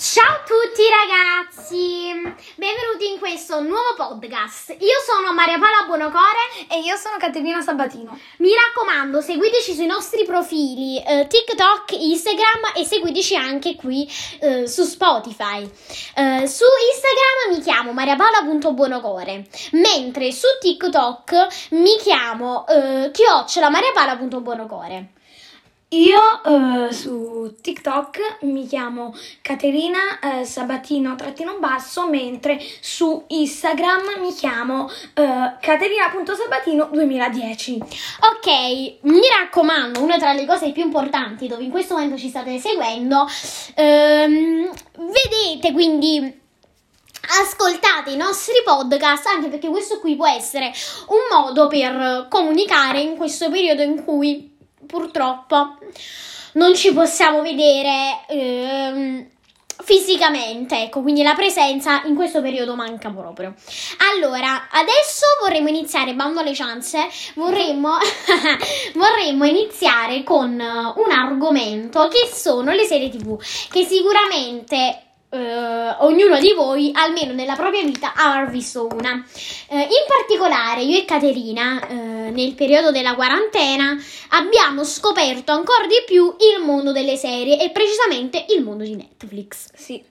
Ciao a tutti ragazzi, benvenuti in questo nuovo podcast. Io sono Maria Paola Buonocore e io sono Caterina Sabatino. Mi raccomando, seguiteci sui nostri profili eh, TikTok, Instagram e seguiteci anche qui eh, su Spotify. Eh, su Instagram mi chiamo mariapaola.buonocore, mentre su TikTok mi chiamo eh, chiocciola mariapaola.buonocore. Io uh, su TikTok mi chiamo Caterina uh, Sabatino trattino basso, mentre su Instagram mi chiamo uh, Caterina.sabatino 2010. Ok, mi raccomando, una tra le cose più importanti dove in questo momento ci state seguendo, um, vedete quindi ascoltate i nostri podcast anche perché questo qui può essere un modo per comunicare in questo periodo in cui purtroppo non ci possiamo vedere ehm, fisicamente, ecco, quindi la presenza in questo periodo manca proprio. Allora, adesso vorremmo iniziare, bando alle ciance, vorremmo, vorremmo iniziare con un argomento che sono le serie tv, che sicuramente Uh, ognuno di voi, almeno nella propria vita, avrà visto una. Uh, in particolare, io e Caterina, uh, nel periodo della quarantena, abbiamo scoperto ancora di più il mondo delle serie e precisamente il mondo di Netflix. Sì.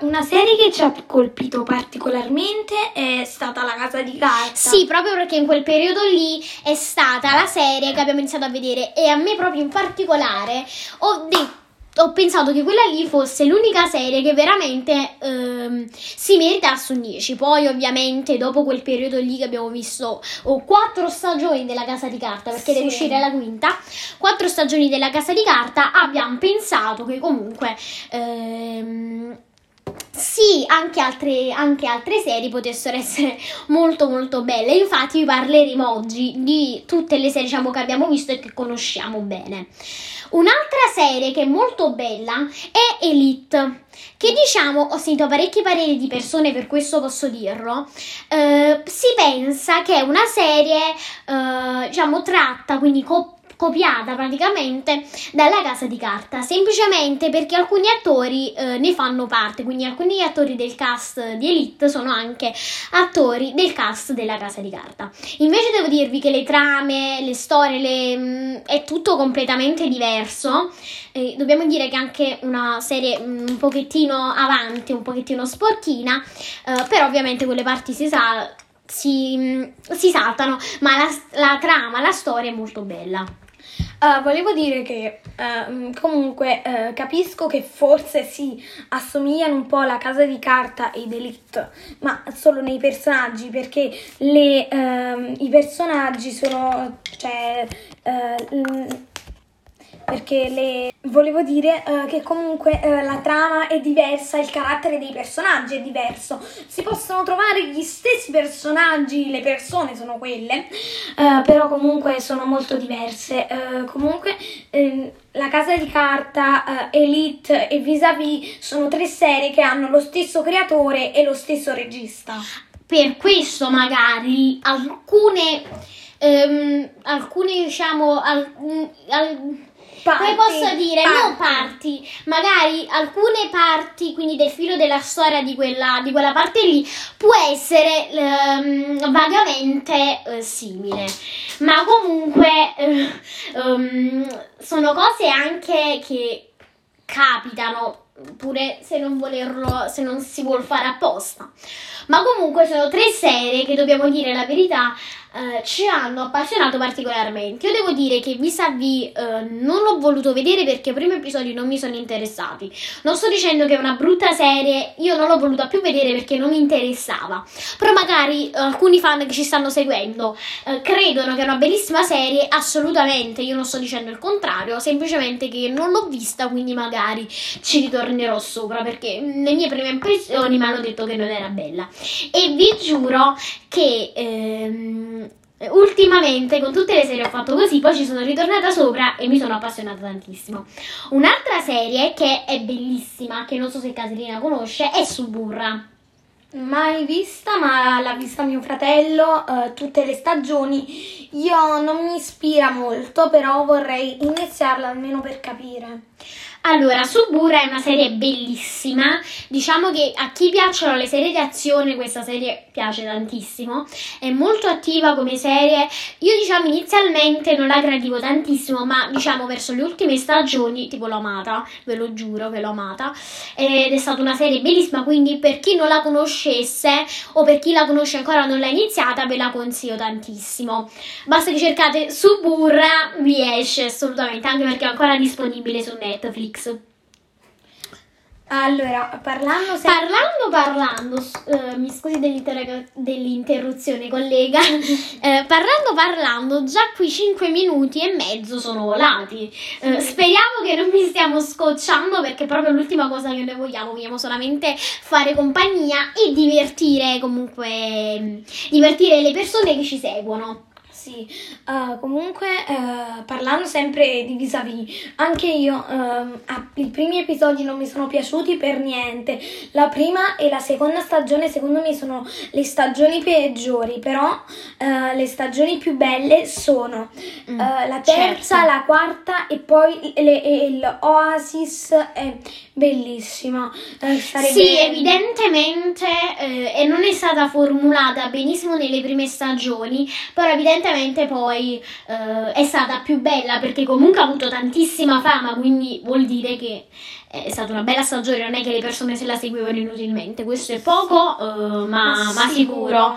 una serie che ci ha colpito particolarmente è stata La Casa di Carta. Sì, proprio perché in quel periodo lì è stata la serie che abbiamo iniziato a vedere e a me proprio in particolare ho detto ho pensato che quella lì fosse l'unica serie che veramente ehm, si meritasse un 10. Poi, ovviamente, dopo quel periodo lì che abbiamo visto oh, quattro stagioni della Casa di Carta, perché sì. deve uscire la quinta, quattro stagioni della Casa di Carta, abbiamo pensato che comunque. Ehm, sì, anche altre, anche altre, serie potessero essere molto molto belle. Infatti vi parleremo oggi di tutte le serie diciamo, che abbiamo visto e che conosciamo bene. Un'altra serie che è molto bella è Elite, che diciamo, ho sentito parecchi pareri di persone, per questo posso dirlo, eh, si pensa che è una serie, eh, diciamo, tratta, quindi coppia copiata praticamente dalla casa di carta, semplicemente perché alcuni attori eh, ne fanno parte, quindi alcuni attori del cast di Elite sono anche attori del cast della casa di carta. Invece devo dirvi che le trame, le storie, le, mh, mm, è tutto completamente diverso. Eh, dobbiamo dire che è anche una serie mh, mm, un pochettino avanti, un pochettino sporchina, eh, però ovviamente quelle parti si sa si, mm, si, saltano, ma la, la, trama, la storia è molto bella. Uh, volevo dire che uh, comunque uh, capisco che forse si assomigliano un po' alla casa di carta ed Elite, ma solo nei personaggi, perché le, ehm, i personaggi sono. cioè. perché le volevo dire uh, che comunque uh, la trama è diversa, il carattere dei personaggi è diverso. Si possono trovare gli stessi personaggi, le persone sono quelle, uh, però comunque sono molto diverse. comunque ehm, La Casa di Carta, Elite e Vis-a-Vis sono tre serie che hanno lo stesso creatore e lo stesso regista. Per questo magari alcune, um, alcune diciamo, al, al, Parti, come posso dire, parti. non parti, magari alcune parti, quindi del filo della storia di quella, di quella parte lì, può essere um, vagamente uh, simile. Ma comunque uh, um, sono cose anche che capitano pure se non volerlo, se non si vuol fare apposta. Ma comunque sono tre serie che dobbiamo dire la verità eh, ci hanno appassionato particolarmente. Io devo dire che vis-à-vis eh, non l'ho voluto vedere perché i primi episodi non mi sono interessati. Non sto dicendo che è una brutta serie, io non l'ho voluta più vedere perché non mi interessava. Però magari eh, alcuni fan che ci stanno seguendo eh, credono che è una bellissima serie, assolutamente, io non sto dicendo il contrario, semplicemente che non l'ho vista, quindi magari ci ritornerò sopra perché le mie prime impressioni mi hanno detto che non era bella. E vi giuro che ehm, ultimamente con tutte le serie ho fatto così, poi ci sono ritornata sopra e mi sono appassionata tantissimo. Un'altra serie che è bellissima, che non so se Caterina conosce, è Suburra. Mai vista, ma l'ha vista mio fratello uh, tutte le stagioni. Io non mi ispira molto, però vorrei iniziarla almeno per capire. Allora, Suburra è una serie bellissima. Diciamo che a chi piacciono le serie di azione, questa serie piace tantissimo. È molto attiva come serie. Io, diciamo, inizialmente non la gradivo tantissimo, ma diciamo verso le ultime stagioni, tipo l'ho amata, ve lo giuro che l'ho amata. Ed è stata una serie bellissima, quindi per chi non la conoscesse o per chi la conosce ancora non l'ha iniziata, ve la consiglio tantissimo. Basta che cercate Suburra, vi esce assolutamente, anche perché è ancora disponibile su Netflix. Allora, parlando sempre... Parlando, parlando, eh, mi scusi dell'interruzione collega, eh, parlando, parlando, già qui 5 minuti e mezzo sono volati. Eh, speriamo che non mi stiamo scocciando perché proprio l'ultima cosa che noi vogliamo, vogliamo solamente fare compagnia e divertire comunque, divertire le persone che ci seguono. Sì, uh, comunque uh, parlando sempre di vis-a-vis, anche io uh, i primi episodi non mi sono piaciuti per niente. La prima e la seconda stagione secondo me sono le stagioni peggiori, però le stagioni più belle sono mm, la terza, certo. la quarta e poi l'Oasis è bellissima. sì, bene. evidentemente eh, e non è stata formulata benissimo nelle prime stagioni, però evidentemente ovviamente poi eh, è stata più bella perché comunque ha avuto tantissima fama, quindi vuol dire che è stata una bella stagione, non è che le persone se la seguivano inutilmente, questo è poco, eh, ma, ma, sicuro.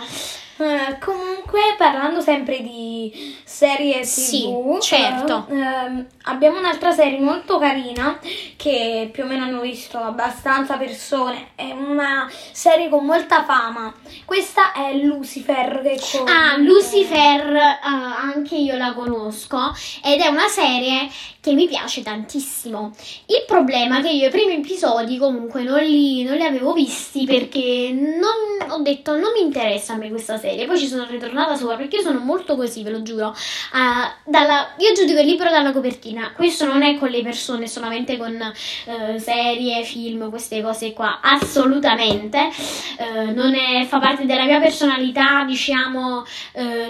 Uh, comunque, parlando sempre di serie TV, sì, certo. Uh, uh, abbiamo un'altra serie molto carina che più o meno hanno visto abbastanza persone. È una serie con molta fama. Questa è Lucifer. Che con... Ah, Lucifer, anche io la conosco. Ed è una serie che mi piace tantissimo. Il problema è che io i primi episodi comunque non li, non li avevo visti perché non, ho detto non mi interessa a me questa serie serie. Poi ci sono ritornata sopra perché io sono molto così, ve lo giuro. Uh, dalla, io giudico il libro dalla copertina. Questo non è con le persone, solamente con uh, serie, film, queste cose qua. Assolutamente. Uh, non è, fa parte della mia personalità, diciamo,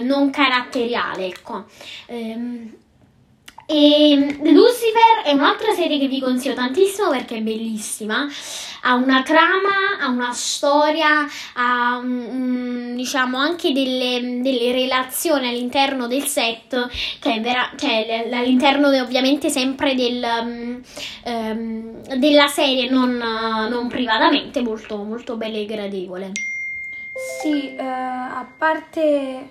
non caratteriale, ecco. Um, e Lucifer è un'altra serie che vi consiglio tantissimo perché è bellissima. Ha una trama, ha una storia, ha um, diciamo anche delle, delle, relazioni all'interno del set, che è vera, cioè all'interno ovviamente sempre del, um, della serie, non, non, privatamente, molto, molto bella e gradevole. Sì, uh, a parte.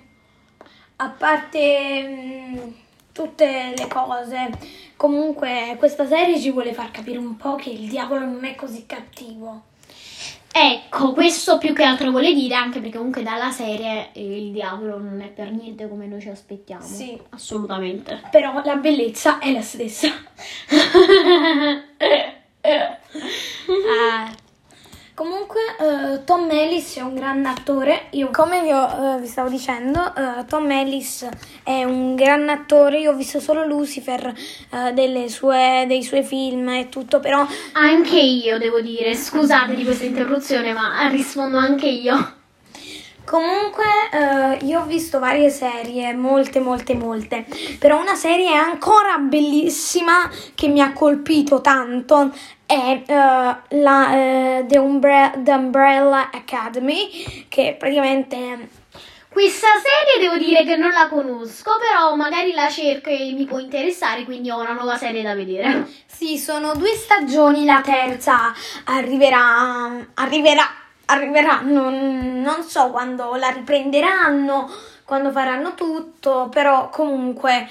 A parte. Tutte le cose. Comunque questa serie ci vuole far capire un po' che il diavolo non è così cattivo. Ecco, questo più che altro vuole dire anche perché comunque dalla serie il diavolo non è per niente come noi ci aspettiamo. Sì, assolutamente. Però la bellezza è la stessa. ah, Comunque uh, Tom Ellis è un grande attore, io come vi, ho, uh, vi stavo dicendo, uh, Tom Ellis è un grande attore, io ho visto solo Lucifer sue, dei suoi film e tutto, però... Anche io devo dire, scusate di questa interruzione, ma rispondo anche io. Comunque uh, io ho visto varie serie, molte molte molte, però una serie ancora bellissima che mi ha colpito tanto è uh, la, uh, The, Umbre- The Umbrella Academy, che praticamente questa serie devo dire che non la conosco, però magari la cerco e mi può interessare, quindi ho una nuova serie da vedere. Sì, sono due stagioni, la terza arriverà, arriverà arriveranno, non so quando la riprenderanno, quando faranno tutto, però comunque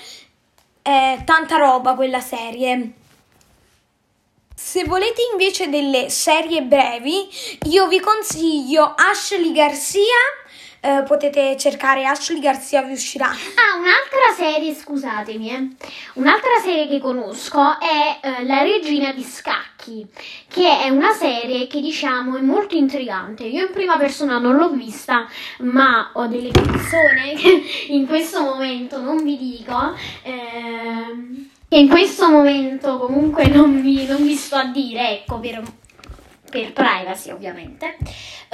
è tanta roba quella serie. Se volete invece delle serie brevi, io vi consiglio Ashley Garcia eh, potete cercare Ashley Garcia vi uscirà. Ah, un'altra serie, scusatemi, eh. un'altra serie che conosco è eh, La regina di scacchi, che è una serie che diciamo è molto intrigante. Io in prima persona non l'ho vista, ma ho delle persone che in questo momento non vi dico. Eh, che in questo momento comunque non vi, non vi sto a dire, ecco, per per privacy ovviamente,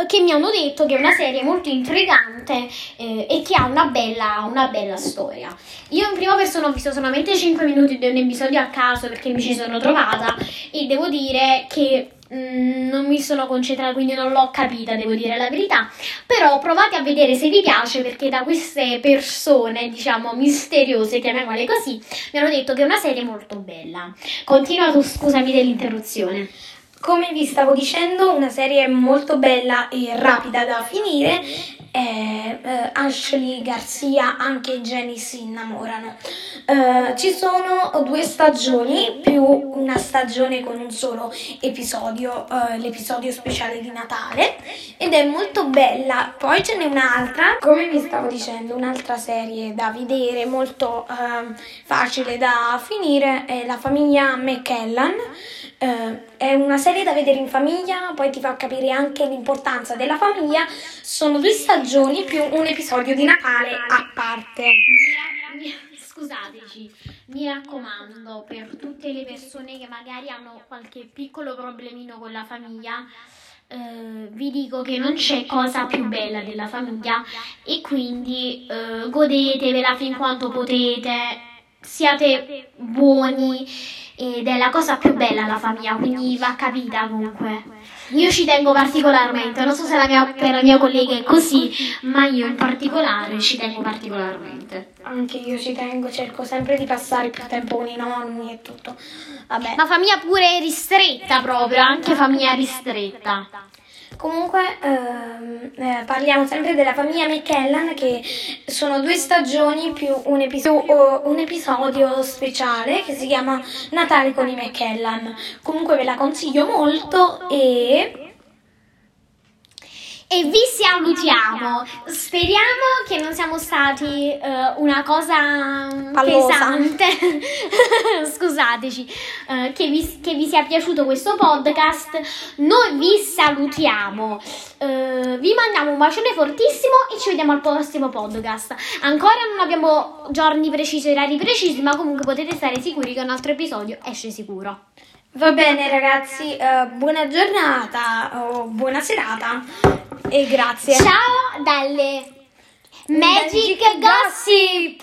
che mi hanno detto che è una serie molto intrigante eh, e che ha una bella, una bella storia. Io in prima persona ho visto solamente 5 minuti di un episodio a caso perché mi ci sono trovata e devo dire che mm, non mi sono concentrata, quindi non l'ho capita, devo dire la verità. Però provate a vedere se vi piace, perché da queste persone, diciamo, misteriose, chiamiamole così, mi hanno detto che è una serie molto bella. Continua tu, scusami dell'interruzione. Come vi stavo dicendo, una serie molto bella e rapida da finire. Eh, eh, Ashley Garcia, anche Jenny si innamorano. Eh, ci sono due stagioni più una stagione con un solo episodio, eh, l'episodio speciale di Natale, ed è molto bella. Poi ce n'è un'altra, come vi stavo dicendo, un'altra serie da vedere, molto ehm, facile da finire, è La famiglia McKellan. Eh, è una serie da vedere in famiglia, poi ti fa capire anche l'importanza della famiglia. Sono due stagioni più un episodio di Natale a parte. Scusateci, mi raccomando, per tutte le persone che magari hanno qualche piccolo problemino con la famiglia, eh, vi dico che non c'è cosa più bella della famiglia e quindi eh, godetevela fin quanto potete, siate buoni ed è la cosa più bella la famiglia, quindi va capita comunque. Io ci tengo particolarmente, non so se la mia, per la mia collega è così, ma io in particolare ci tengo particolarmente. Anche io ci tengo, cerco sempre di passare più tempo con i nonni e tutto. Vabbè. Ma famiglia pure ristretta proprio, anche famiglia ristretta. Comunque ehm, eh, parliamo sempre della famiglia McKellan che sono due stagioni più un, episo- un episodio speciale che si chiama Natale con i McKellan. Comunque ve la consiglio molto e e vi salutiamo. Speriamo che non siamo stati uh, una cosa Pallosa. pesante. Scusateci, uh, che, vi, che, vi, sia piaciuto questo podcast. Noi vi salutiamo. Uh, vi mandiamo un bacione fortissimo e ci vediamo al prossimo podcast. Ancora non abbiamo giorni precisi, orari precisi, ma comunque potete stare sicuri che un altro episodio esce sicuro. Va bene ragazzi, buona giornata o buona serata e grazie. Ciao dalle Magic, Magic Gossip.